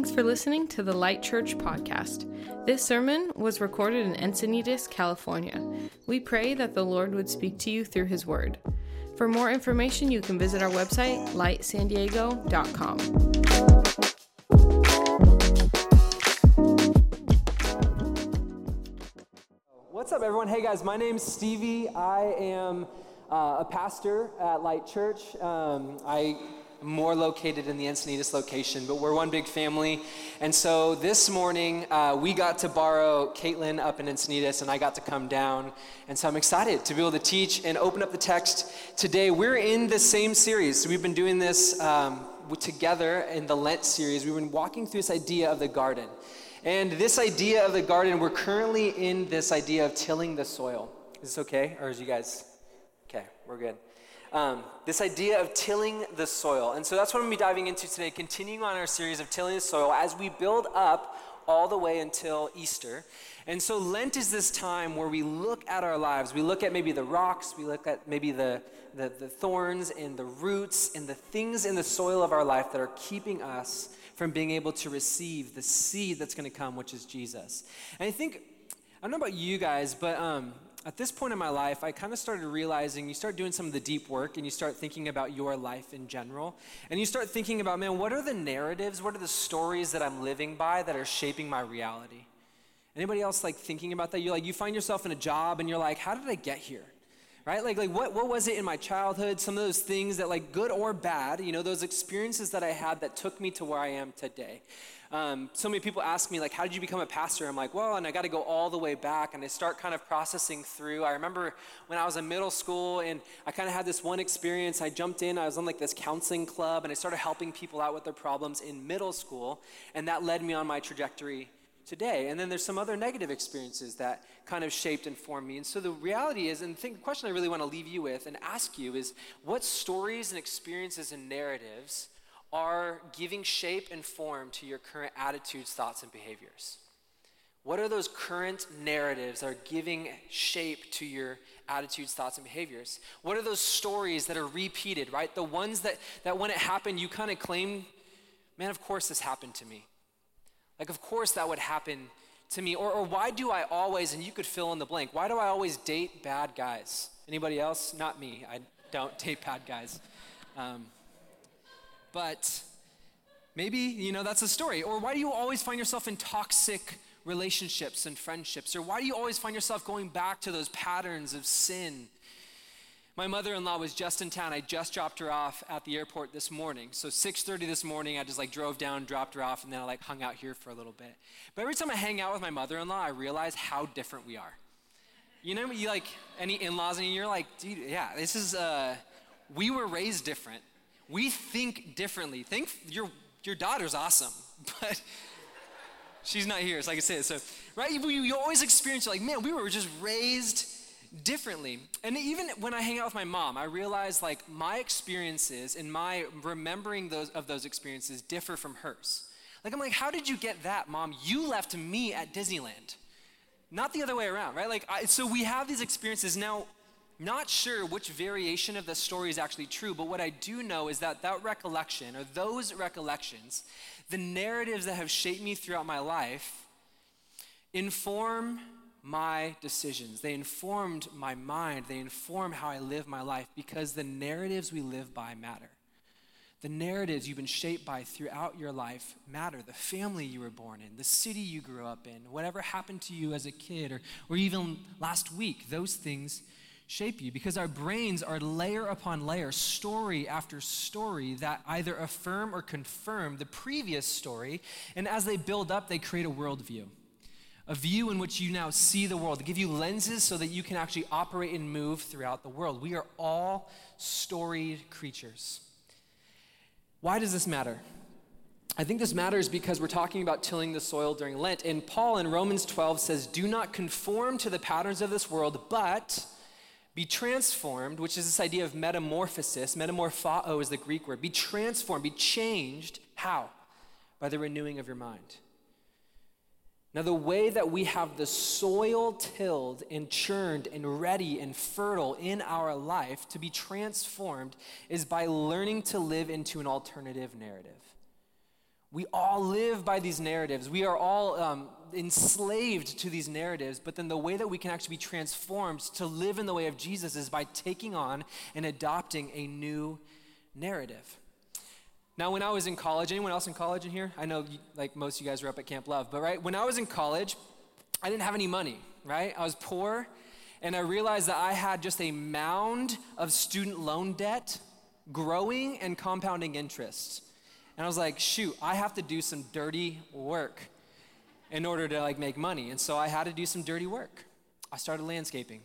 Thanks for listening to the Light Church podcast. This sermon was recorded in Encinitas, California. We pray that the Lord would speak to you through his word. For more information, you can visit our website, lightsandiego.com. What's up, everyone? Hey, guys, my name's Stevy. I am uh, a pastor at Light Church. Um, I more located in the Encinitas location, but we're one big family. And so this morning, uh, we got to borrow Caitlin up in Encinitas, and I got to come down. And so I'm excited to be able to teach and open up the text today. We're in the same series. So we've been doing this um, together in the Lent series. We've been walking through this idea of the garden. And this idea of the garden, we're currently in this idea of tilling the soil. Is this okay? Or is you guys? Okay, we're good. Um, this idea of tilling the soil. And so that's what I'm going to be diving into today, continuing on our series of tilling the soil as we build up all the way until Easter. And so Lent is this time where we look at our lives. We look at maybe the rocks, we look at maybe the, the, the thorns and the roots and the things in the soil of our life that are keeping us from being able to receive the seed that's going to come, which is Jesus. And I think, I don't know about you guys, but um, at this point in my life, I kind of started realizing you start doing some of the deep work and you start thinking about your life in general. And you start thinking about, man, what are the narratives, what are the stories that I'm living by that are shaping my reality? Anybody else like thinking about that? You like you find yourself in a job and you're like, how did I get here? Right? Like, like what, what was it in my childhood? Some of those things that, like, good or bad, you know, those experiences that I had that took me to where I am today. Um, so many people ask me, like, how did you become a pastor? I'm like, well, and I got to go all the way back. And I start kind of processing through. I remember when I was in middle school and I kind of had this one experience. I jumped in, I was on like this counseling club, and I started helping people out with their problems in middle school. And that led me on my trajectory today. And then there's some other negative experiences that kind of shaped and formed me. And so the reality is, and the, question I really want to leave you with and ask you is what stories and experiences and narratives are giving shape and form to your current attitudes, thoughts, and behaviors? What are those current narratives that are giving shape to your attitudes, thoughts, and behaviors? What are those stories that are repeated, right? The ones that, that when it happened, you kind of claim, man, of course this happened to me. Like, of course that would happen to me. Or, or why do I always, and you could fill in the blank, why do I always date bad guys? Anybody else? Not me. I don't date bad guys. Um, but maybe, you know, that's a story. Or why do you always find yourself in toxic relationships and friendships? Or why do you always find yourself going back to those patterns of sin? My mother-in-law was just in town. I just dropped her off at the airport this morning. So 6:30 this morning, I just like drove down, dropped her off, and then I like hung out here for a little bit. But every time I hang out with my mother-in-law, I realize how different we are. You know, you like any in-laws, and you're like, dude, yeah, this is. Uh, we were raised different we think differently. Think your your daughter's awesome, but she's not here. So I said, so right, you, you always experience like, man, we were just raised differently. And even when I hang out with my mom, I realize like my experiences and my remembering those of those experiences differ from hers. Like I'm like, how did you get that, mom? You left me at Disneyland. Not the other way around, right? Like, I, so we have these experiences. Now, not sure which variation of the story is actually true, but what I do know is that that recollection, or those recollections, the narratives that have shaped me throughout my life, inform my decisions. They informed my mind. They inform how I live my life because the narratives we live by matter. The narratives you've been shaped by throughout your life matter. The family you were born in, the city you grew up in, whatever happened to you as a kid, or, or even last week, those things shape you because our brains are layer upon layer, story after story that either affirm or confirm the previous story. And as they build up, they create a worldview. A view in which you now see the world, to give you lenses so that you can actually operate and move throughout the world. We are all storied creatures. Why does this matter? I think this matters because we're talking about tilling the soil during Lent. And Paul in Romans 12 says, Do not conform to the patterns of this world, but be transformed, which is this idea of metamorphosis. Metamorphao is the Greek word. Be transformed, be changed. How? By the renewing of your mind. Now, the way that we have the soil tilled and churned and ready and fertile in our life to be transformed is by learning to live into an alternative narrative. We all live by these narratives. We are all um, enslaved to these narratives, but then the way that we can actually be transformed to live in the way of Jesus is by taking on and adopting a new narrative. Now, when I was in college, anyone else in college in here? I know, like, most of you guys were up at Camp Love, but right, when I was in college, I didn't have any money, right? I was poor, and I realized that I had just a mound of student loan debt growing and compounding interest. And I was like, shoot, I have to do some dirty work in order to like make money. And so I had to do some dirty work. I started landscaping.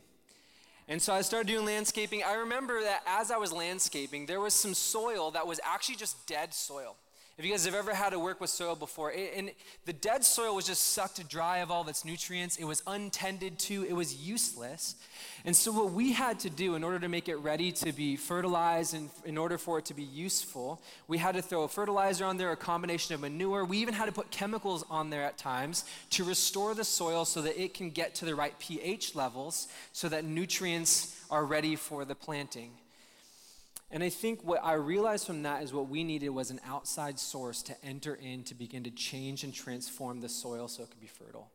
And so I started doing landscaping. I remember that as I was landscaping, there was some soil that was actually just dead soil. If you guys have ever had to work with soil before, it, and the dead soil was just sucked dry of all of its nutrients. It was untended to, it was useless. And so, what we had to do in order to make it ready to be fertilized and in order for it to be useful, we had to throw a fertilizer on there, a combination of manure. We even had to put chemicals on there at times to restore the soil so that it can get to the right pH levels so that nutrients are ready for the planting. And I think what I realized from that is what we needed was an outside source to enter in to begin to change and transform the soil so it could be fertile.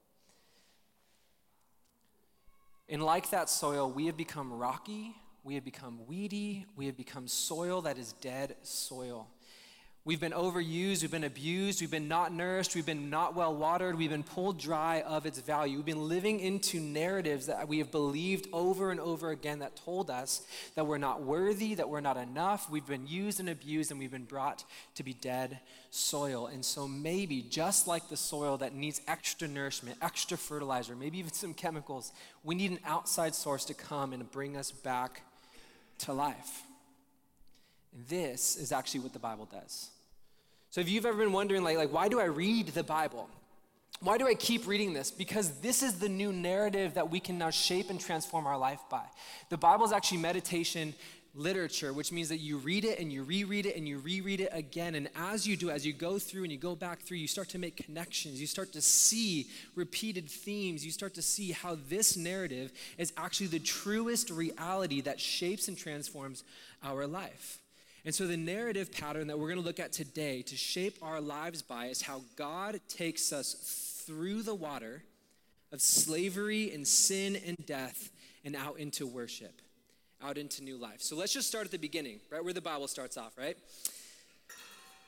And like that soil, we have become rocky, we have become weedy, we have become soil that is dead soil. We've been overused, we've been abused, we've been not nourished, we've been not well watered, we've been pulled dry of its value. We've been living into narratives that we have believed over and over again that told us that we're not worthy, that we're not enough. We've been used and abused, and we've been brought to be dead soil. And so maybe, just like the soil that needs extra nourishment, extra fertilizer, maybe even some chemicals, we need an outside source to come and bring us back to life. This is actually what the Bible does. So if you've ever been wondering, like, like why do I read the Bible? Why do I keep reading this? Because this is the new narrative that we can now shape and transform our life by. The Bible is actually meditation literature, which means that you read it and you reread it and you reread it again. And as you do, as you go through and you go back through, you start to make connections. You start to see repeated themes. You start to see how this narrative is actually the truest reality that shapes and transforms our life. And so, the narrative pattern that we're going to look at today to shape our lives by is how God takes us through the water of slavery and sin and death and out into worship, out into new life. So, let's just start at the beginning, right where the Bible starts off, right?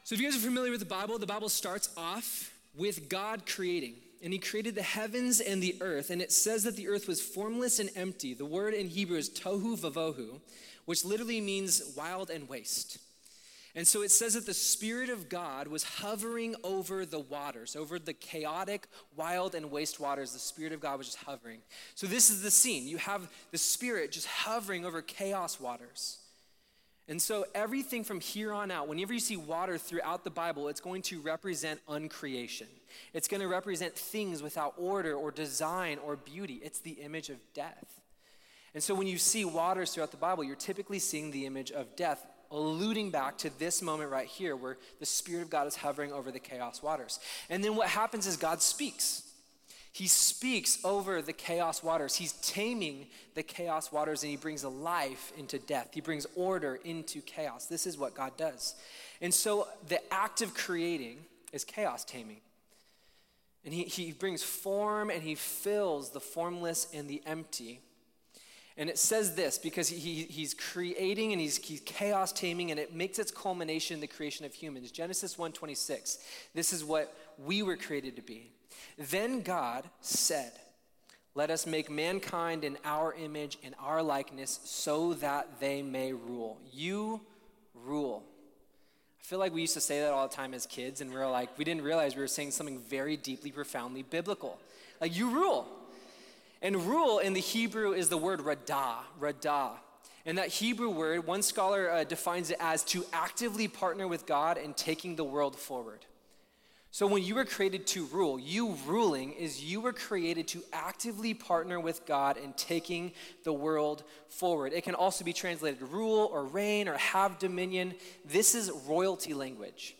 So, if you guys are familiar with the Bible, the Bible starts off with God creating. And he created the heavens and the earth. And it says that the earth was formless and empty. The word in Hebrew is tohu vavohu, which literally means wild and waste. And so it says that the Spirit of God was hovering over the waters, over the chaotic, wild, and waste waters. The Spirit of God was just hovering. So this is the scene. You have the Spirit just hovering over chaos waters. And so everything from here on out, whenever you see water throughout the Bible, it's going to represent uncreation. It's going to represent things without order or design or beauty. It's the image of death. And so when you see waters throughout the Bible, you're typically seeing the image of death, alluding back to this moment right here where the Spirit of God is hovering over the chaos waters. And then what happens is God speaks. He speaks over the chaos waters. He's taming the chaos waters and he brings a life into death. He brings order into chaos. This is what God does. And so the act of creating is chaos taming. And he, he brings form and he fills the formless and the empty and it says this because he, he's creating and he's, he's chaos taming, and it makes its culmination in the creation of humans. Genesis 1:26. This is what we were created to be. Then God said, Let us make mankind in our image and our likeness so that they may rule. You rule. I feel like we used to say that all the time as kids, and we are like, we didn't realize we were saying something very deeply, profoundly biblical. Like, you rule. And rule in the Hebrew is the word radah, radah. And that Hebrew word, one scholar uh, defines it as to actively partner with God in taking the world forward. So when you were created to rule, you ruling is you were created to actively partner with God in taking the world forward. It can also be translated rule or reign or have dominion. This is royalty language.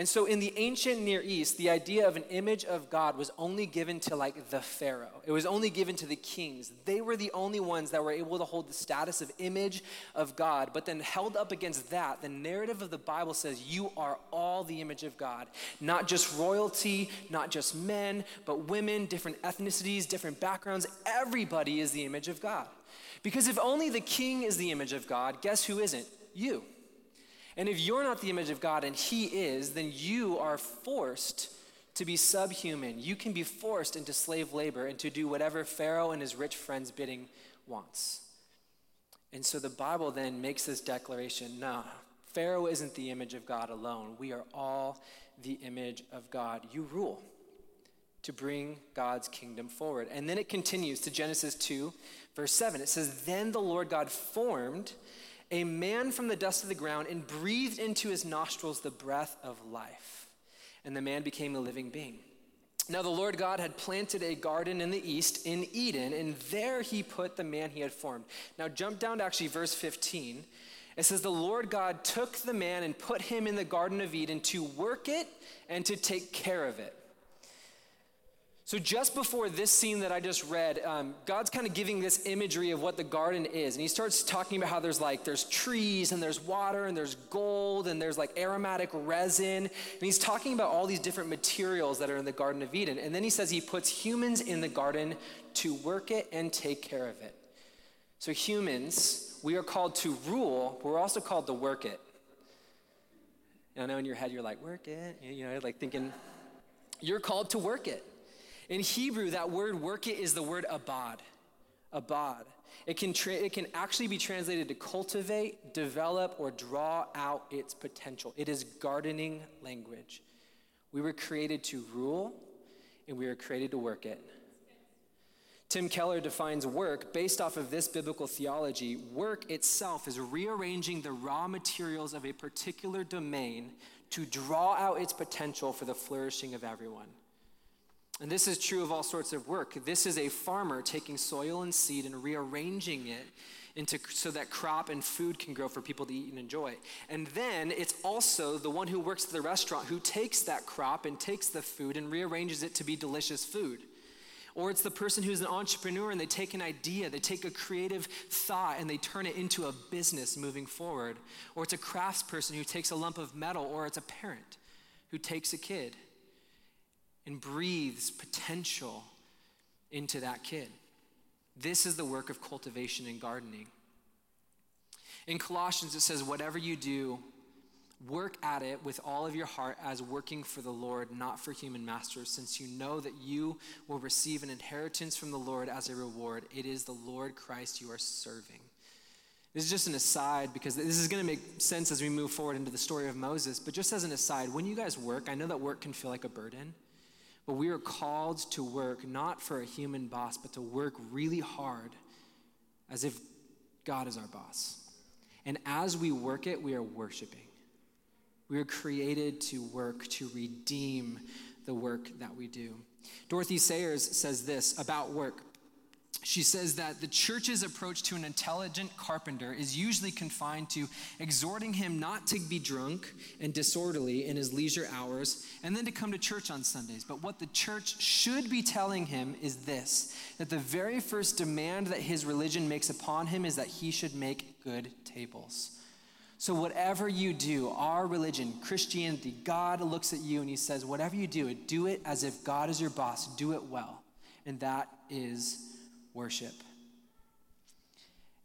And so in the ancient Near East, the idea of an image of God was only given to like the Pharaoh. It was only given to the kings. They were the only ones that were able to hold the status of image of God. But then held up against that, the narrative of the Bible says you are all the image of God. Not just royalty, not just men, but women, different ethnicities, different backgrounds. Everybody is the image of God. Because if only the king is the image of God, guess who isn't? You. And if you're not the image of God and He is, then you are forced to be subhuman. You can be forced into slave labor and to do whatever Pharaoh and his rich friends' bidding wants. And so the Bible then makes this declaration no, Pharaoh isn't the image of God alone. We are all the image of God. You rule to bring God's kingdom forward. And then it continues to Genesis 2, verse 7. It says, Then the Lord God formed a man from the dust of the ground and breathed into his nostrils the breath of life. And the man became a living being. Now, the Lord God had planted a garden in the east in Eden, and there he put the man he had formed. Now, jump down to actually verse 15. It says, The Lord God took the man and put him in the Garden of Eden to work it and to take care of it. So, just before this scene that I just read, um, God's kind of giving this imagery of what the garden is. And he starts talking about how there's like, there's trees and there's water and there's gold and there's like aromatic resin. And he's talking about all these different materials that are in the Garden of Eden. And then he says he puts humans in the garden to work it and take care of it. So, humans, we are called to rule, but we're also called to work it. And I know in your head you're like, work it. You know, like thinking, you're called to work it. In Hebrew, that word work it is the word abad. Abad. It can, tra- it can actually be translated to cultivate, develop, or draw out its potential. It is gardening language. We were created to rule, and we were created to work it. Tim Keller defines work based off of this biblical theology. Work itself is rearranging the raw materials of a particular domain to draw out its potential for the flourishing of everyone. And this is true of all sorts of work. This is a farmer taking soil and seed and rearranging it into so that crop and food can grow for people to eat and enjoy. And then it's also the one who works at the restaurant who takes that crop and takes the food and rearranges it to be delicious food. Or it's the person who's an entrepreneur and they take an idea, they take a creative thought and they turn it into a business moving forward. Or it's a craftsperson who takes a lump of metal, or it's a parent who takes a kid and breathes potential into that kid. This is the work of cultivation and gardening. In Colossians, it says, Whatever you do, work at it with all of your heart as working for the Lord, not for human masters, since you know that you will receive an inheritance from the Lord as a reward. It is the Lord Christ you are serving. This is just an aside because this is going to make sense as we move forward into the story of Moses. But just as an aside, when you guys work, I know that work can feel like a burden. But we are called to work not for a human boss, but to work really hard as if God is our boss. And as we work it, we are worshiping. We are created to work, to redeem the work that we do. Dorothy Sayers says this about work she says that the church's approach to an intelligent carpenter is usually confined to exhorting him not to be drunk and disorderly in his leisure hours and then to come to church on Sundays. But what the church should be telling him is this that the very first demand that his religion makes upon him is that he should make good tables. So, whatever you do, our religion, Christianity, God looks at you and he says, whatever you do, do it as if God is your boss, do it well. And that is worship.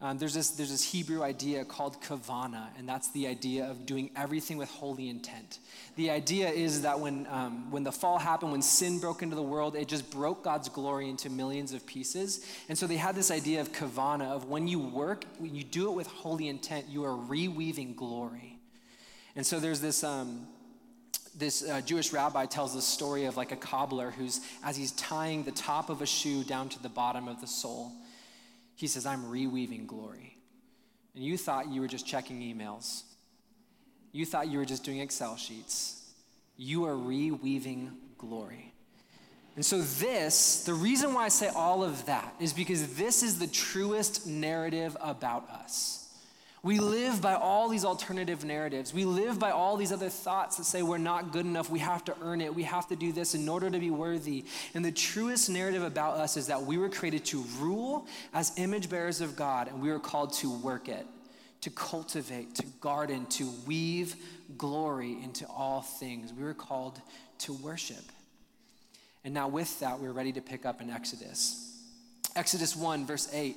Um, there's, this, there's this Hebrew idea called kavana, and that's the idea of doing everything with holy intent. The idea is that when, um, when the fall happened, when sin broke into the world, it just broke God's glory into millions of pieces. And so they had this idea of kavana, of when you work, when you do it with holy intent, you are reweaving glory. And so there's this, um, this uh, Jewish rabbi tells the story of like a cobbler who's, as he's tying the top of a shoe down to the bottom of the sole, he says, I'm reweaving glory. And you thought you were just checking emails. You thought you were just doing Excel sheets. You are reweaving glory. And so, this, the reason why I say all of that is because this is the truest narrative about us. We live by all these alternative narratives. We live by all these other thoughts that say we're not good enough, we have to earn it, we have to do this in order to be worthy. And the truest narrative about us is that we were created to rule as image bearers of God, and we were called to work it, to cultivate, to garden, to weave glory into all things. We were called to worship. And now, with that, we're ready to pick up in Exodus. Exodus 1, verse 8.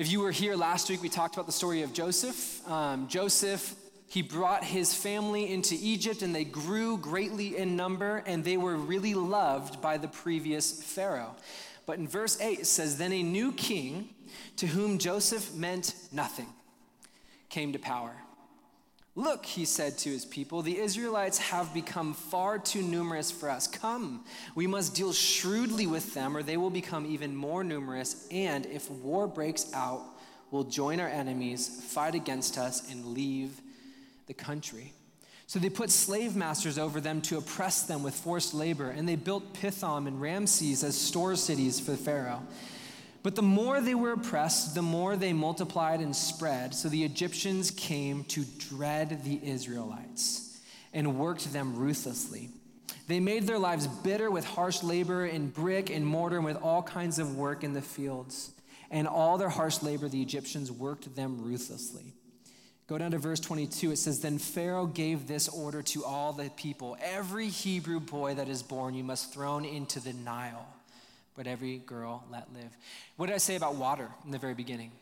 If you were here last week, we talked about the story of Joseph. Um, Joseph, he brought his family into Egypt and they grew greatly in number and they were really loved by the previous Pharaoh. But in verse 8, it says, Then a new king to whom Joseph meant nothing came to power. Look, he said to his people, the Israelites have become far too numerous for us. Come, we must deal shrewdly with them, or they will become even more numerous. And if war breaks out, we'll join our enemies, fight against us, and leave the country. So they put slave masters over them to oppress them with forced labor, and they built Pithom and Ramses as store cities for Pharaoh. But the more they were oppressed, the more they multiplied and spread. So the Egyptians came to dread the Israelites and worked them ruthlessly. They made their lives bitter with harsh labor in brick and mortar and with all kinds of work in the fields. And all their harsh labor, the Egyptians worked them ruthlessly. Go down to verse 22. It says, Then Pharaoh gave this order to all the people Every Hebrew boy that is born you must thrown into the Nile but every girl let live. What did I say about water in the very beginning?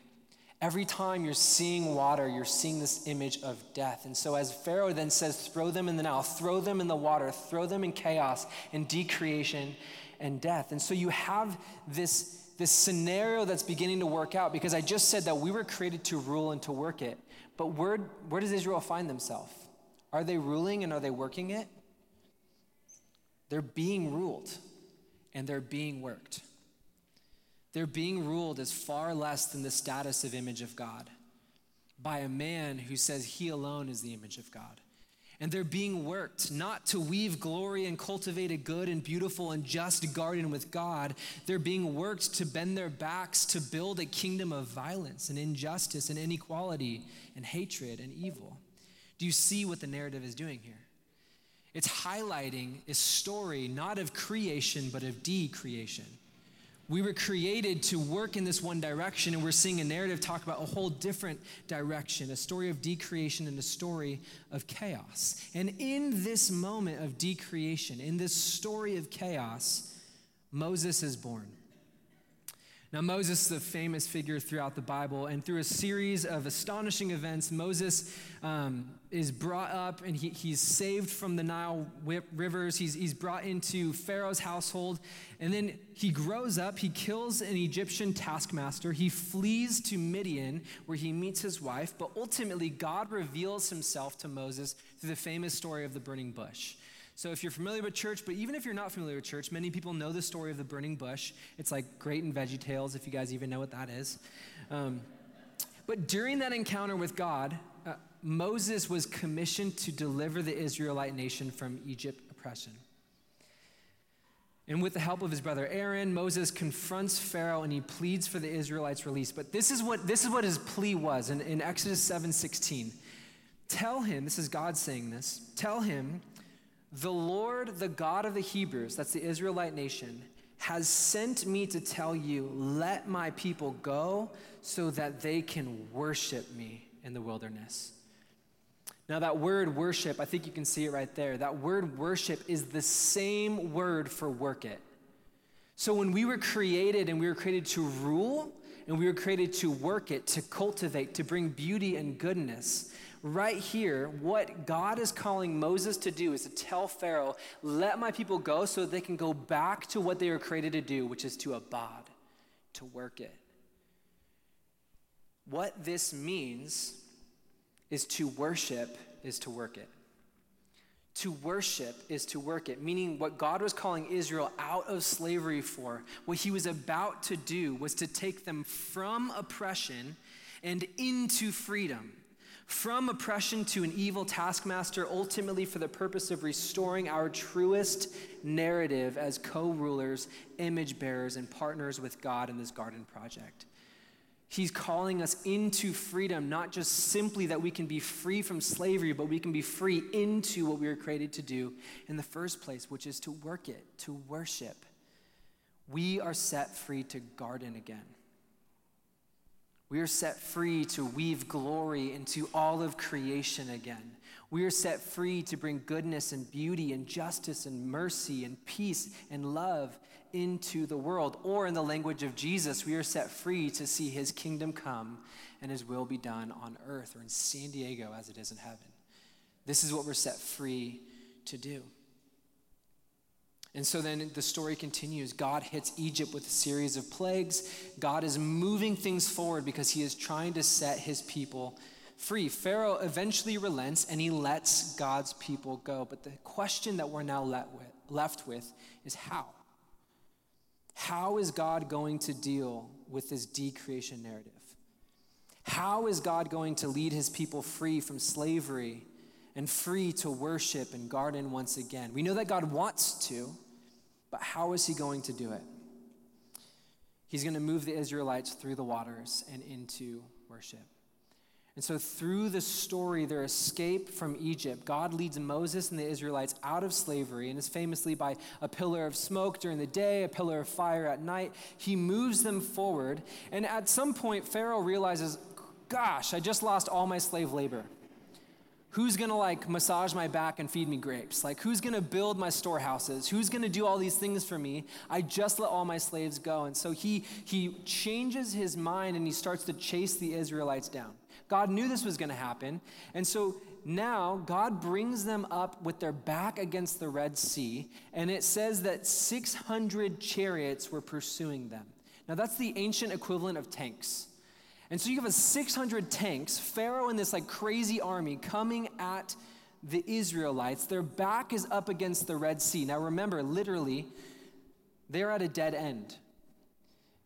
Every time you're seeing water, you're seeing this image of death. And so, as Pharaoh then says, throw them in the Nile, throw them in the water, throw them in chaos and decreation and death. And so, you have this, this scenario that's beginning to work out because I just said that we were created to rule and to work it. But where, where does Israel find themselves? Are they ruling and are they working it? They're being ruled and they're being worked. They're being ruled as far less than the status of image of God by a man who says he alone is the image of God. And they're being worked not to weave glory and cultivate a good and beautiful and just garden with God. They're being worked to bend their backs to build a kingdom of violence and injustice and inequality and hatred and evil. Do you see what the narrative is doing here? It's highlighting a story not of creation, but of decreation. We were created to work in this one direction, and we're seeing a narrative talk about a whole different direction a story of decreation and a story of chaos. And in this moment of decreation, in this story of chaos, Moses is born. Now, Moses is a famous figure throughout the Bible, and through a series of astonishing events, Moses um, is brought up and he, he's saved from the Nile rivers. He's, he's brought into Pharaoh's household, and then he grows up. He kills an Egyptian taskmaster. He flees to Midian, where he meets his wife, but ultimately, God reveals himself to Moses through the famous story of the burning bush. So, if you're familiar with church, but even if you're not familiar with church, many people know the story of the burning bush. It's like great in Veggie Tales, if you guys even know what that is. Um, but during that encounter with God, uh, Moses was commissioned to deliver the Israelite nation from Egypt oppression. And with the help of his brother Aaron, Moses confronts Pharaoh and he pleads for the Israelites' release. But this is what, this is what his plea was in, in Exodus 7 16. Tell him, this is God saying this, tell him the Lord, the God of the Hebrews, that's the Israelite nation, has sent me to tell you, let my people go so that they can worship me in the wilderness. Now, that word worship, I think you can see it right there. That word worship is the same word for work it. So, when we were created and we were created to rule and we were created to work it, to cultivate, to bring beauty and goodness, right here, what God is calling Moses to do is to tell Pharaoh, let my people go so they can go back to what they were created to do, which is to abad, to work it. What this means is to worship is to work it. To worship is to work it, meaning what God was calling Israel out of slavery for, what he was about to do was to take them from oppression and into freedom from oppression to an evil taskmaster, ultimately for the purpose of restoring our truest narrative as co rulers, image bearers, and partners with God in this garden project. He's calling us into freedom, not just simply that we can be free from slavery, but we can be free into what we were created to do in the first place, which is to work it, to worship. We are set free to garden again. We are set free to weave glory into all of creation again. We are set free to bring goodness and beauty and justice and mercy and peace and love into the world. Or, in the language of Jesus, we are set free to see his kingdom come and his will be done on earth or in San Diego as it is in heaven. This is what we're set free to do. And so then the story continues. God hits Egypt with a series of plagues. God is moving things forward because he is trying to set his people free. Pharaoh eventually relents and he lets God's people go. But the question that we're now left with is how? How is God going to deal with this decreation narrative? How is God going to lead his people free from slavery and free to worship and garden once again? We know that God wants to, but how is he going to do it? He's going to move the Israelites through the waters and into worship. And so, through the story, their escape from Egypt, God leads Moses and the Israelites out of slavery, and is famously by a pillar of smoke during the day, a pillar of fire at night. He moves them forward, and at some point, Pharaoh realizes, Gosh, I just lost all my slave labor. Who's gonna like massage my back and feed me grapes? Like, who's gonna build my storehouses? Who's gonna do all these things for me? I just let all my slaves go. And so he, he changes his mind and he starts to chase the Israelites down. God knew this was going to happen. And so now God brings them up with their back against the Red Sea, and it says that 600 chariots were pursuing them. Now, that's the ancient equivalent of tanks. And so you have a 600 tanks, Pharaoh and this like crazy army coming at the Israelites. Their back is up against the Red Sea. Now, remember, literally, they're at a dead end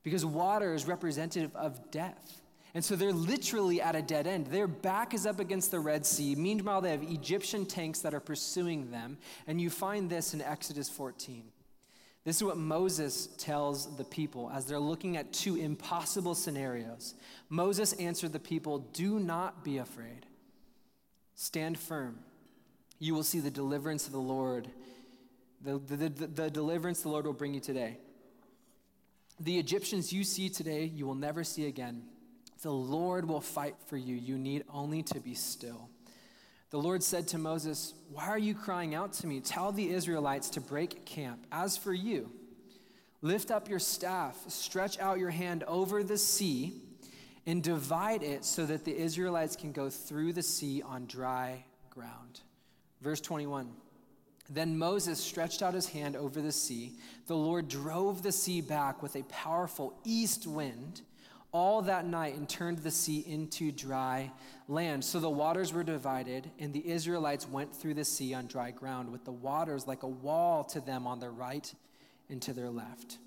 because water is representative of death. And so they're literally at a dead end. Their back is up against the Red Sea. Meanwhile, they have Egyptian tanks that are pursuing them. And you find this in Exodus 14. This is what Moses tells the people as they're looking at two impossible scenarios. Moses answered the people, Do not be afraid. Stand firm. You will see the deliverance of the Lord, the, the, the, the deliverance the Lord will bring you today. The Egyptians you see today, you will never see again. The Lord will fight for you. You need only to be still. The Lord said to Moses, Why are you crying out to me? Tell the Israelites to break camp. As for you, lift up your staff, stretch out your hand over the sea, and divide it so that the Israelites can go through the sea on dry ground. Verse 21. Then Moses stretched out his hand over the sea. The Lord drove the sea back with a powerful east wind all that night and turned the sea into dry land. So the waters were divided, and the Israelites went through the sea on dry ground, with the waters like a wall to them on their right and to their left.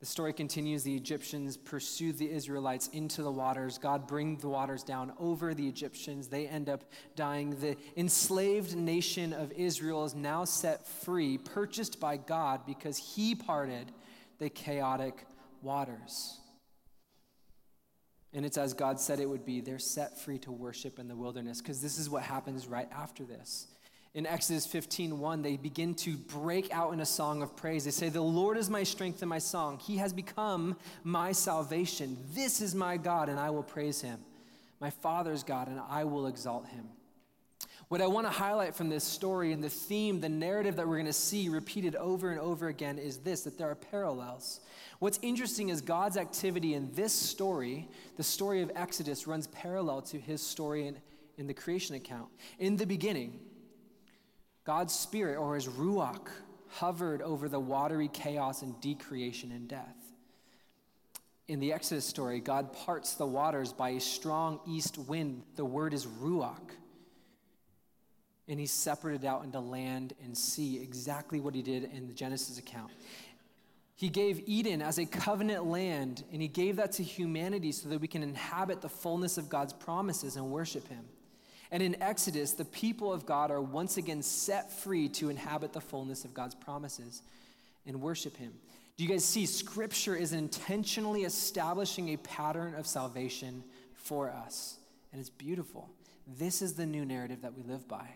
The story continues the Egyptians pursued the Israelites into the waters. God brings the waters down over the Egyptians. They end up dying. The enslaved nation of Israel is now set free, purchased by God because he parted the chaotic waters. And it's as God said it would be. They're set free to worship in the wilderness because this is what happens right after this. In Exodus 15:1, they begin to break out in a song of praise. They say, "The Lord is my strength and my song. He has become my salvation. This is my God, and I will praise him. My Father's God, and I will exalt him." What I want to highlight from this story and the theme, the narrative that we're going to see repeated over and over again is this that there are parallels. What's interesting is God's activity in this story, the story of Exodus, runs parallel to his story in, in the creation account. In the beginning, God's spirit, or his ruach, hovered over the watery chaos and decreation and death. In the Exodus story, God parts the waters by a strong east wind. The word is ruach and he separated out into land and sea, exactly what he did in the Genesis account. He gave Eden as a covenant land, and he gave that to humanity so that we can inhabit the fullness of God's promises and worship him. And in Exodus, the people of God are once again set free to inhabit the fullness of God's promises and worship him. Do you guys see? Scripture is intentionally establishing a pattern of salvation for us. And it's beautiful. This is the new narrative that we live by.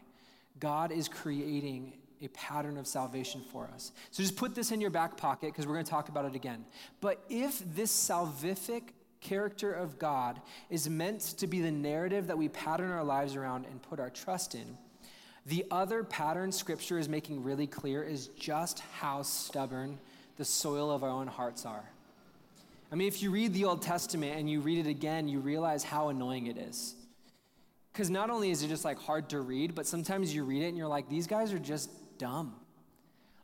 God is creating a pattern of salvation for us. So just put this in your back pocket because we're going to talk about it again. But if this salvific character of God is meant to be the narrative that we pattern our lives around and put our trust in, the other pattern scripture is making really clear is just how stubborn the soil of our own hearts are. I mean, if you read the Old Testament and you read it again, you realize how annoying it is. Because not only is it just like hard to read, but sometimes you read it and you're like, these guys are just dumb.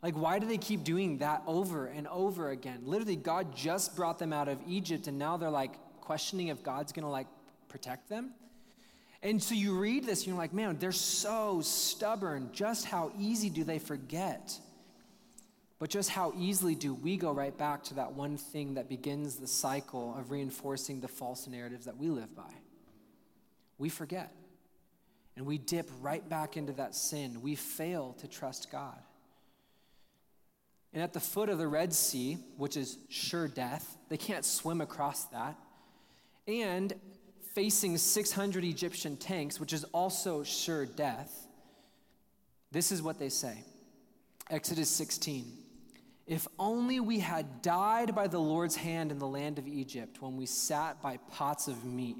Like, why do they keep doing that over and over again? Literally, God just brought them out of Egypt, and now they're like questioning if God's gonna like protect them. And so you read this, and you're like, man, they're so stubborn. Just how easy do they forget? But just how easily do we go right back to that one thing that begins the cycle of reinforcing the false narratives that we live by? We forget. And we dip right back into that sin. We fail to trust God. And at the foot of the Red Sea, which is sure death, they can't swim across that. And facing 600 Egyptian tanks, which is also sure death, this is what they say Exodus 16. If only we had died by the Lord's hand in the land of Egypt when we sat by pots of meat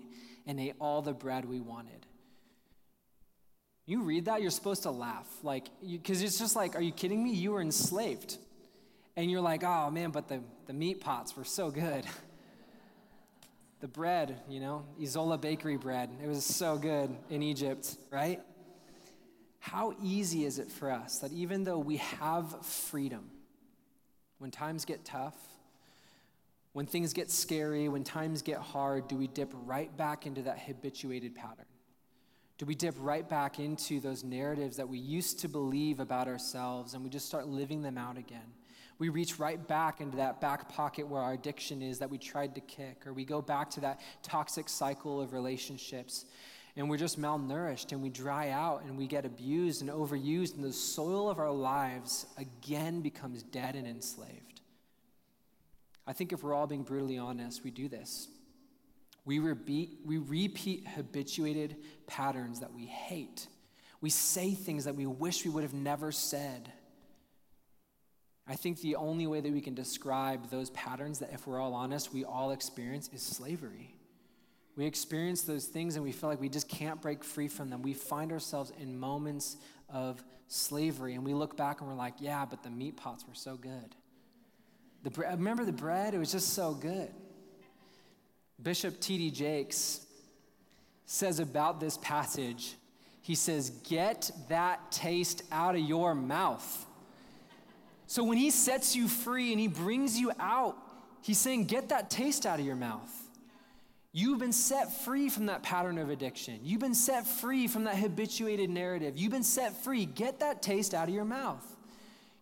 and ate all the bread we wanted. You read that, you're supposed to laugh. Like, because it's just like, are you kidding me? You were enslaved and you're like, oh man, but the, the meat pots were so good. the bread, you know, Isola bakery bread, it was so good in Egypt, right? How easy is it for us that even though we have freedom, when times get tough, when things get scary, when times get hard, do we dip right back into that habituated pattern? Do we dip right back into those narratives that we used to believe about ourselves and we just start living them out again? we reach right back into that back pocket where our addiction is that we tried to kick, or we go back to that toxic cycle of relationships and we're just malnourished and we dry out and we get abused and overused, and the soil of our lives again becomes dead and enslaved. I think if we're all being brutally honest, we do this. We repeat, we repeat habituated patterns that we hate. We say things that we wish we would have never said. I think the only way that we can describe those patterns that, if we're all honest, we all experience is slavery. We experience those things and we feel like we just can't break free from them. We find ourselves in moments of slavery and we look back and we're like, yeah, but the meat pots were so good. The bre- remember the bread? It was just so good. Bishop T.D. Jakes says about this passage, he says, Get that taste out of your mouth. So when he sets you free and he brings you out, he's saying, get that taste out of your mouth. You've been set free from that pattern of addiction. You've been set free from that habituated narrative. You've been set free. Get that taste out of your mouth.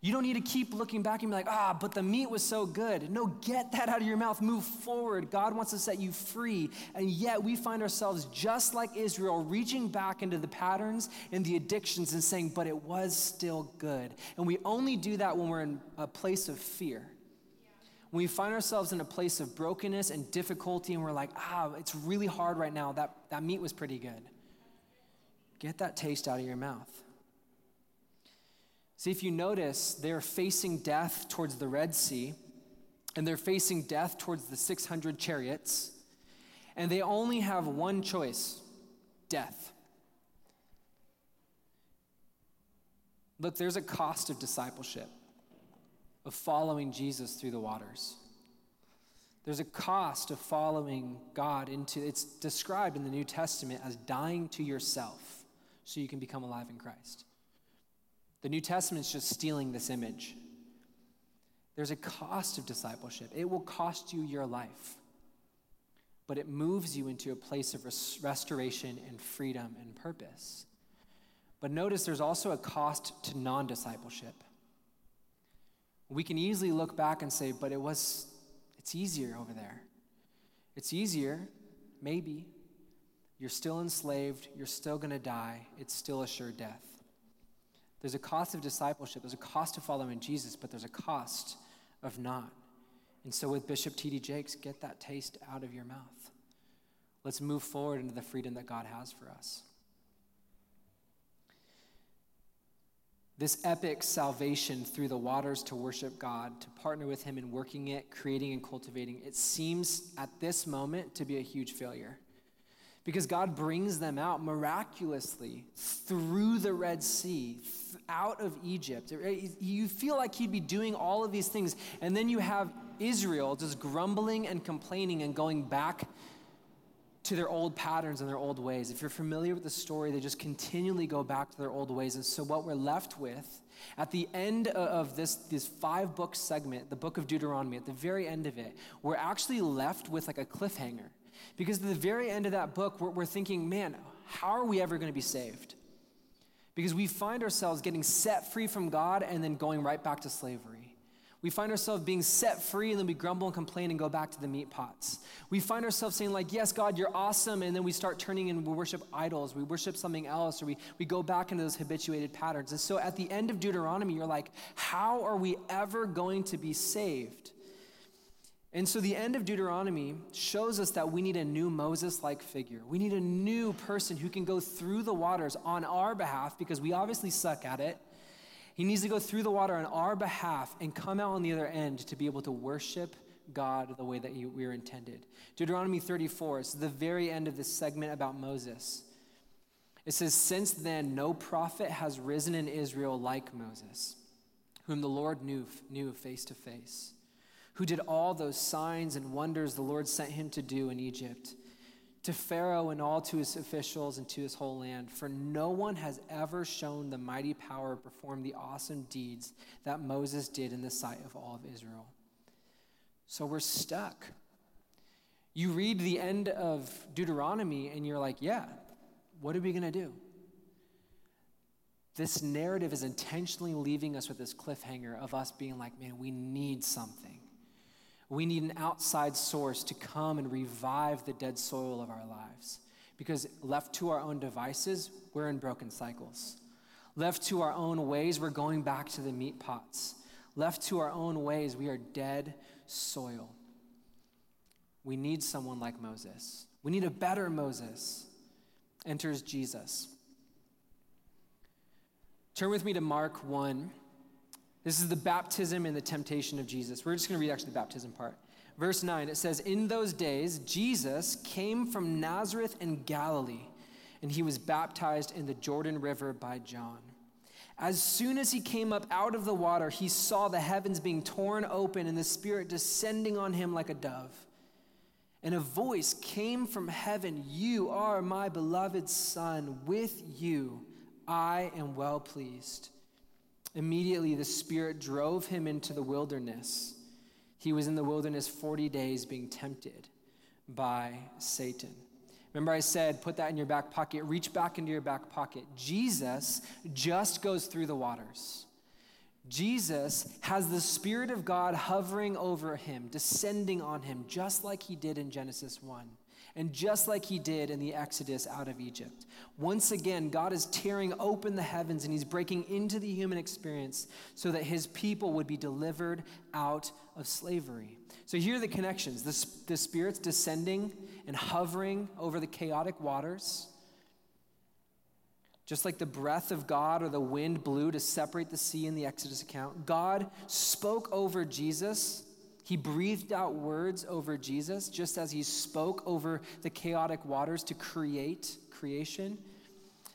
You don't need to keep looking back and be like, ah, but the meat was so good. No, get that out of your mouth. Move forward. God wants to set you free. And yet we find ourselves just like Israel, reaching back into the patterns and the addictions and saying, but it was still good. And we only do that when we're in a place of fear. When we find ourselves in a place of brokenness and difficulty, and we're like, ah, it's really hard right now. That, that meat was pretty good. Get that taste out of your mouth. See, if you notice, they're facing death towards the Red Sea, and they're facing death towards the 600 chariots, and they only have one choice death. Look, there's a cost of discipleship, of following Jesus through the waters. There's a cost of following God into, it's described in the New Testament as dying to yourself so you can become alive in Christ. The New Testament is just stealing this image. There's a cost of discipleship, it will cost you your life, but it moves you into a place of res- restoration and freedom and purpose. But notice there's also a cost to non discipleship. We can easily look back and say, but it was, it's easier over there. It's easier, maybe. You're still enslaved, you're still going to die, it's still a sure death. There's a cost of discipleship, there's a cost of following Jesus, but there's a cost of not. And so, with Bishop T.D. Jakes, get that taste out of your mouth. Let's move forward into the freedom that God has for us. This epic salvation through the waters to worship God, to partner with Him in working it, creating and cultivating, it seems at this moment to be a huge failure. Because God brings them out miraculously through the Red Sea, out of Egypt. Eh, you feel like He'd be doing all of these things, and then you have Israel just grumbling and complaining and going back to their old patterns and their old ways. If you're familiar with the story, they just continually go back to their old ways. And so, what we're left with at the end of this, this five book segment, the book of Deuteronomy, at the very end of it, we're actually left with like a cliffhanger. Because at the very end of that book, we're, we're thinking, man, how are we ever going to be saved? Because we find ourselves getting set free from God and then going right back to slavery. We find ourselves being set free and then we grumble and complain and go back to the meat pots. We find ourselves saying, like, yes, God, you're awesome. And then we start turning and we worship idols. We worship something else or we, we go back into those habituated patterns. And so at the end of Deuteronomy, you're like, how are we ever going to be saved? And so the end of Deuteronomy shows us that we need a new Moses like figure. We need a new person who can go through the waters on our behalf because we obviously suck at it he needs to go through the water on our behalf and come out on the other end to be able to worship God the way that we are intended. Deuteronomy 34 is the very end of this segment about Moses. It says, Since then, no prophet has risen in Israel like Moses, whom the Lord knew, knew face to face, who did all those signs and wonders the Lord sent him to do in Egypt to Pharaoh and all to his officials and to his whole land. For no one has ever shown the mighty power of perform the awesome deeds that Moses did in the sight of all of Israel. So we're stuck. You read the end of Deuteronomy and you're like, yeah, what are we going to do? This narrative is intentionally leaving us with this cliffhanger of us being like, man, we need something. We need an outside source to come and revive the dead soil of our lives. Because left to our own devices, we're in broken cycles. Left to our own ways, we're going back to the meat pots. Left to our own ways, we are dead soil. We need someone like Moses. We need a better Moses. Enters Jesus. Turn with me to Mark 1. This is the baptism and the temptation of Jesus. We're just going to read actually the baptism part. Verse 9, it says, In those days, Jesus came from Nazareth in Galilee, and he was baptized in the Jordan River by John. As soon as he came up out of the water, he saw the heavens being torn open and the Spirit descending on him like a dove. And a voice came from heaven You are my beloved Son. With you I am well pleased. Immediately, the Spirit drove him into the wilderness. He was in the wilderness 40 days being tempted by Satan. Remember, I said, put that in your back pocket, reach back into your back pocket. Jesus just goes through the waters. Jesus has the Spirit of God hovering over him, descending on him, just like he did in Genesis 1 and just like he did in the Exodus out of Egypt. Once again, God is tearing open the heavens and he's breaking into the human experience so that his people would be delivered out of slavery. So here are the connections the, the Spirit's descending and hovering over the chaotic waters. Just like the breath of God or the wind blew to separate the sea in the Exodus account, God spoke over Jesus he breathed out words over Jesus, just as he spoke over the chaotic waters to create creation.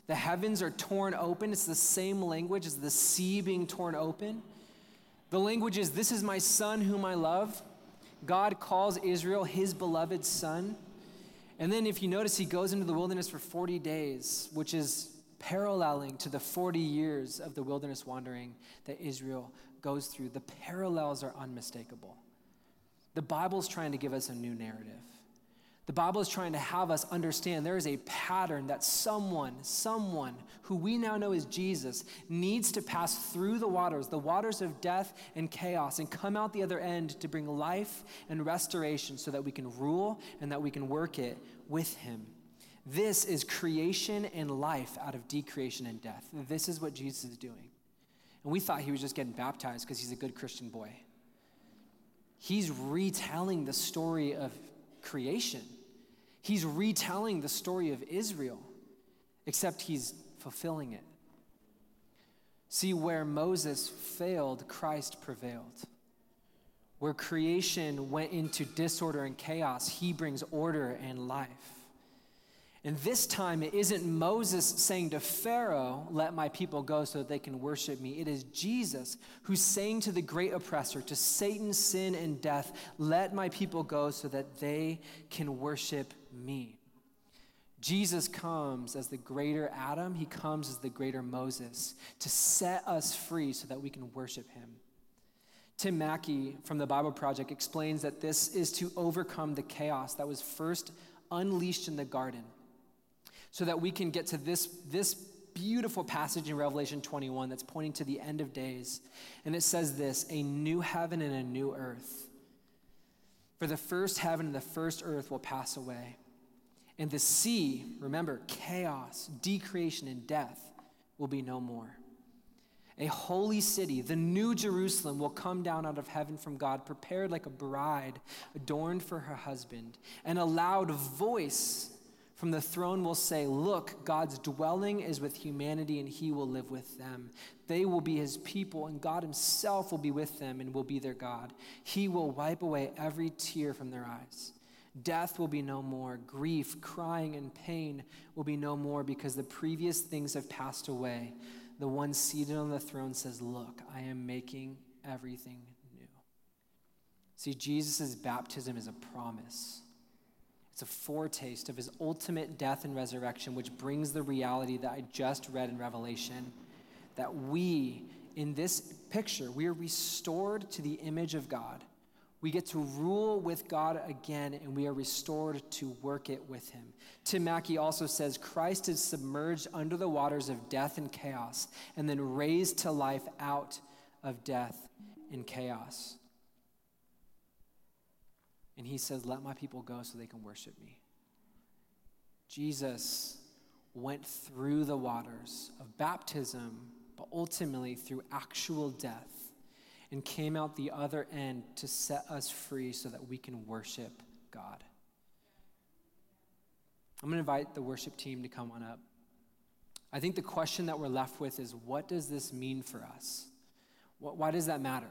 The heavens are torn open. It's the same language as the sea being torn open. The language is, This is my son whom I love. God calls Israel his beloved son. And then, if you notice, he goes into the wilderness for 40 days, which is paralleling to the 40 years of the wilderness wandering that Israel goes through. The parallels are unmistakable. The Bible is trying to give us a new narrative. The Bible is trying to have us understand there is a pattern that someone, someone who we now know is Jesus, needs to pass through the waters, the waters of death and chaos, and come out the other end to bring life and restoration so that we can rule and that we can work it with Him. This is creation and life out of decreation and death. This is what Jesus is doing. And we thought he was just getting baptized because he's a good Christian boy. He's retelling the story of creation. He's retelling the story of Israel, except he's fulfilling it. See, where Moses failed, Christ prevailed. Where creation went into disorder and chaos, he brings order and life. And this time, it isn't Moses saying to Pharaoh, Let my people go so that they can worship me. It is Jesus who's saying to the great oppressor, to Satan, sin, and death, Let my people go so that they can worship me. Jesus comes as the greater Adam, he comes as the greater Moses to set us free so that we can worship him. Tim Mackie from the Bible Project explains that this is to overcome the chaos that was first unleashed in the garden so that we can get to this, this beautiful passage in Revelation 21 that's pointing to the end of days. And it says this a new heaven and a new earth. For the first heaven and the first earth will pass away. And the sea, remember, chaos, decreation, and death will be no more a holy city, the new Jerusalem, will come down out of heaven from God, prepared like a bride adorned for her husband. And a loud voice from the throne will say, Look, God's dwelling is with humanity, and he will live with them. They will be his people, and God himself will be with them and will be their God. He will wipe away every tear from their eyes. Death will be no more. Grief, crying, and pain will be no more because the previous things have passed away the one seated on the throne says, Look, I am making everything new. See, Jesus' baptism is a promise. It's a foretaste of his ultimate death and resurrection, which brings the reality that I just read in Revelation that we, in this picture, we are restored to the image of God we get to rule with God again, and we are restored to work it with Him. Tim Mackie also says Christ is submerged under the waters of death and chaos, and then raised to life out of death and chaos. And He says, Let my people go so they can worship me. Jesus went through the waters of baptism, but ultimately through actual death and came out the other end to set us free so that we can worship God. I'm going to invite the worship team to come on up. I think the question that we're left with is what does this mean for us? Why does that matter?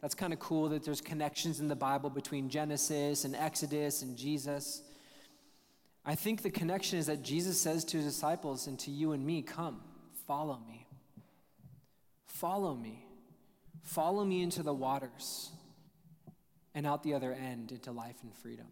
That's kind of cool that there's connections in the Bible between Genesis and Exodus and Jesus. I think the connection is that Jesus says to his disciples and to you and me, Come, follow me. Follow me. Follow me into the waters and out the other end into life and freedom.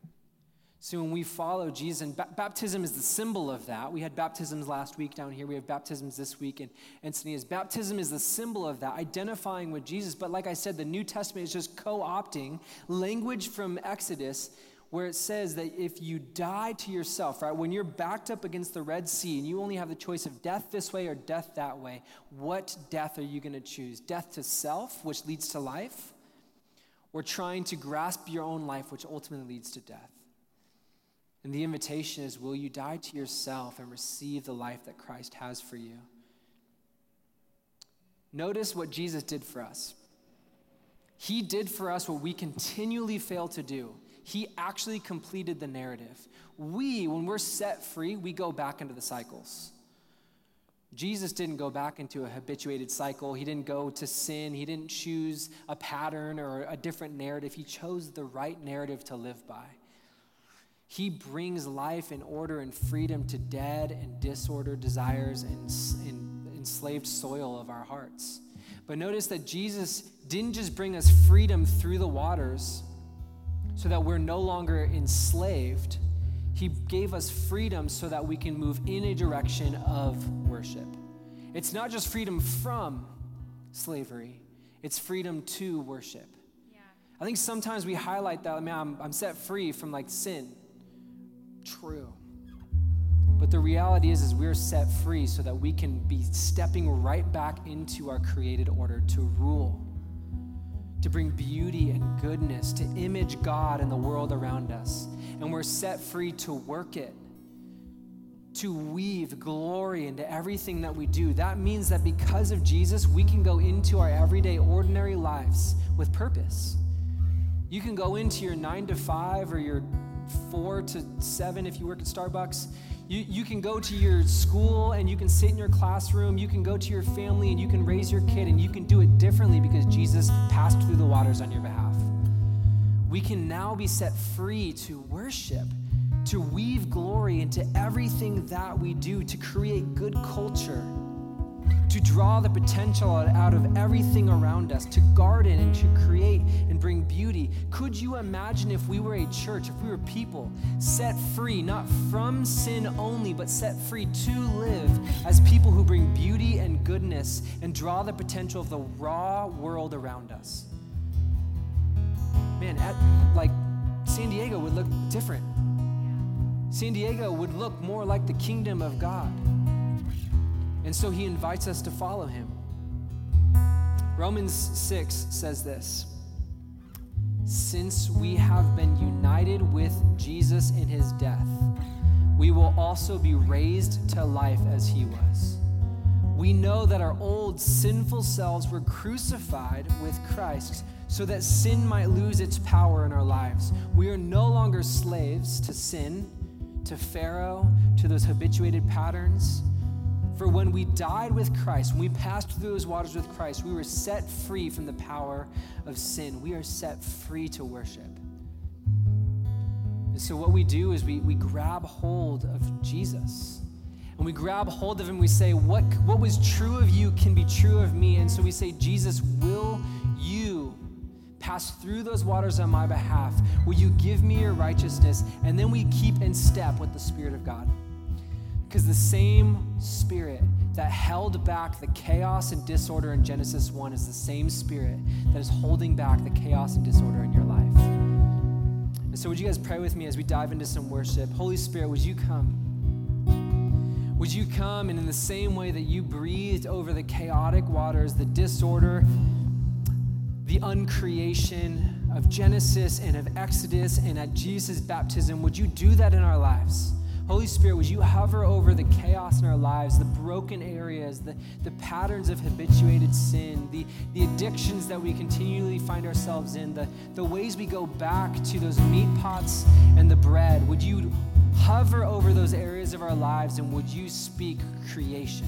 So when we follow Jesus, and ba- baptism is the symbol of that. We had baptisms last week down here. We have baptisms this week in Encinitas. Baptism is the symbol of that, identifying with Jesus. But like I said, the New Testament is just co-opting language from Exodus where it says that if you die to yourself, right, when you're backed up against the Red Sea and you only have the choice of death this way or death that way, what death are you going to choose? Death to self, which leads to life, or trying to grasp your own life, which ultimately leads to death? And the invitation is will you die to yourself and receive the life that Christ has for you? Notice what Jesus did for us. He did for us what we continually fail to do. He actually completed the narrative. We, when we're set free, we go back into the cycles. Jesus didn't go back into a habituated cycle. He didn't go to sin. He didn't choose a pattern or a different narrative. He chose the right narrative to live by. He brings life and order and freedom to dead and disordered desires and, and enslaved soil of our hearts. But notice that Jesus didn't just bring us freedom through the waters, so that we're no longer enslaved. He gave us freedom so that we can move in a direction of worship. It's not just freedom from slavery, it's freedom to worship. Yeah. I think sometimes we highlight that, man, I'm, I'm set free from like sin. True. But the reality is, is we're set free so that we can be stepping right back into our created order to rule to bring beauty and goodness, to image God in the world around us. And we're set free to work it, to weave glory into everything that we do. That means that because of Jesus, we can go into our everyday, ordinary lives with purpose. You can go into your nine to five or your four to seven if you work at Starbucks. You, you can go to your school and you can sit in your classroom. You can go to your family and you can raise your kid and you can do it differently because Jesus passed through the waters on your behalf. We can now be set free to worship, to weave glory into everything that we do, to create good culture to draw the potential out of everything around us, to garden and to create and bring beauty. Could you imagine if we were a church, if we were people set free, not from sin only, but set free to live as people who bring beauty and goodness and draw the potential of the raw world around us? Man, at, like San Diego would look different. San Diego would look more like the kingdom of God. And so he invites us to follow him. Romans 6 says this Since we have been united with Jesus in his death, we will also be raised to life as he was. We know that our old sinful selves were crucified with Christ so that sin might lose its power in our lives. We are no longer slaves to sin, to Pharaoh, to those habituated patterns. For when we died with Christ, when we passed through those waters with Christ, we were set free from the power of sin. We are set free to worship. And so, what we do is we, we grab hold of Jesus. And we grab hold of him, we say, what, what was true of you can be true of me. And so we say, Jesus, will you pass through those waters on my behalf? Will you give me your righteousness? And then we keep in step with the Spirit of God. Because the same spirit that held back the chaos and disorder in Genesis 1 is the same spirit that is holding back the chaos and disorder in your life. And so, would you guys pray with me as we dive into some worship? Holy Spirit, would you come? Would you come and, in the same way that you breathed over the chaotic waters, the disorder, the uncreation of Genesis and of Exodus and at Jesus' baptism, would you do that in our lives? Holy Spirit, would you hover over the chaos in our lives, the broken areas, the, the patterns of habituated sin, the, the addictions that we continually find ourselves in, the, the ways we go back to those meat pots and the bread? Would you hover over those areas of our lives and would you speak creation?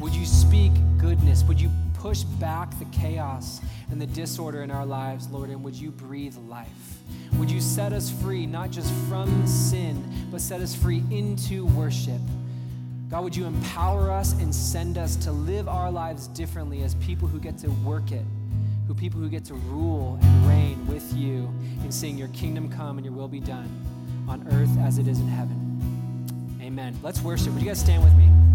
Would you speak goodness? Would you push back the chaos and the disorder in our lives, Lord, and would you breathe life? Would you set us free, not just from sin, but set us free into worship? God, would you empower us and send us to live our lives differently as people who get to work it, who people who get to rule and reign with you in seeing Your kingdom come and your will be done on earth as it is in heaven. Amen. Let's worship. Would you guys stand with me?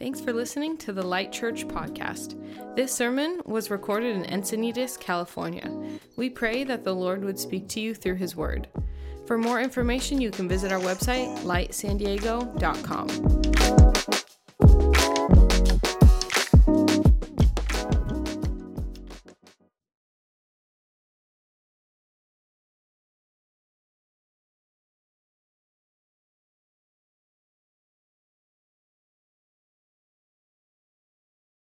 Thanks for listening to the Light Church podcast. This sermon was recorded in Encinitas, California. We pray that the Lord would speak to you through his word. For more information, you can visit our website, lightsandiego.com.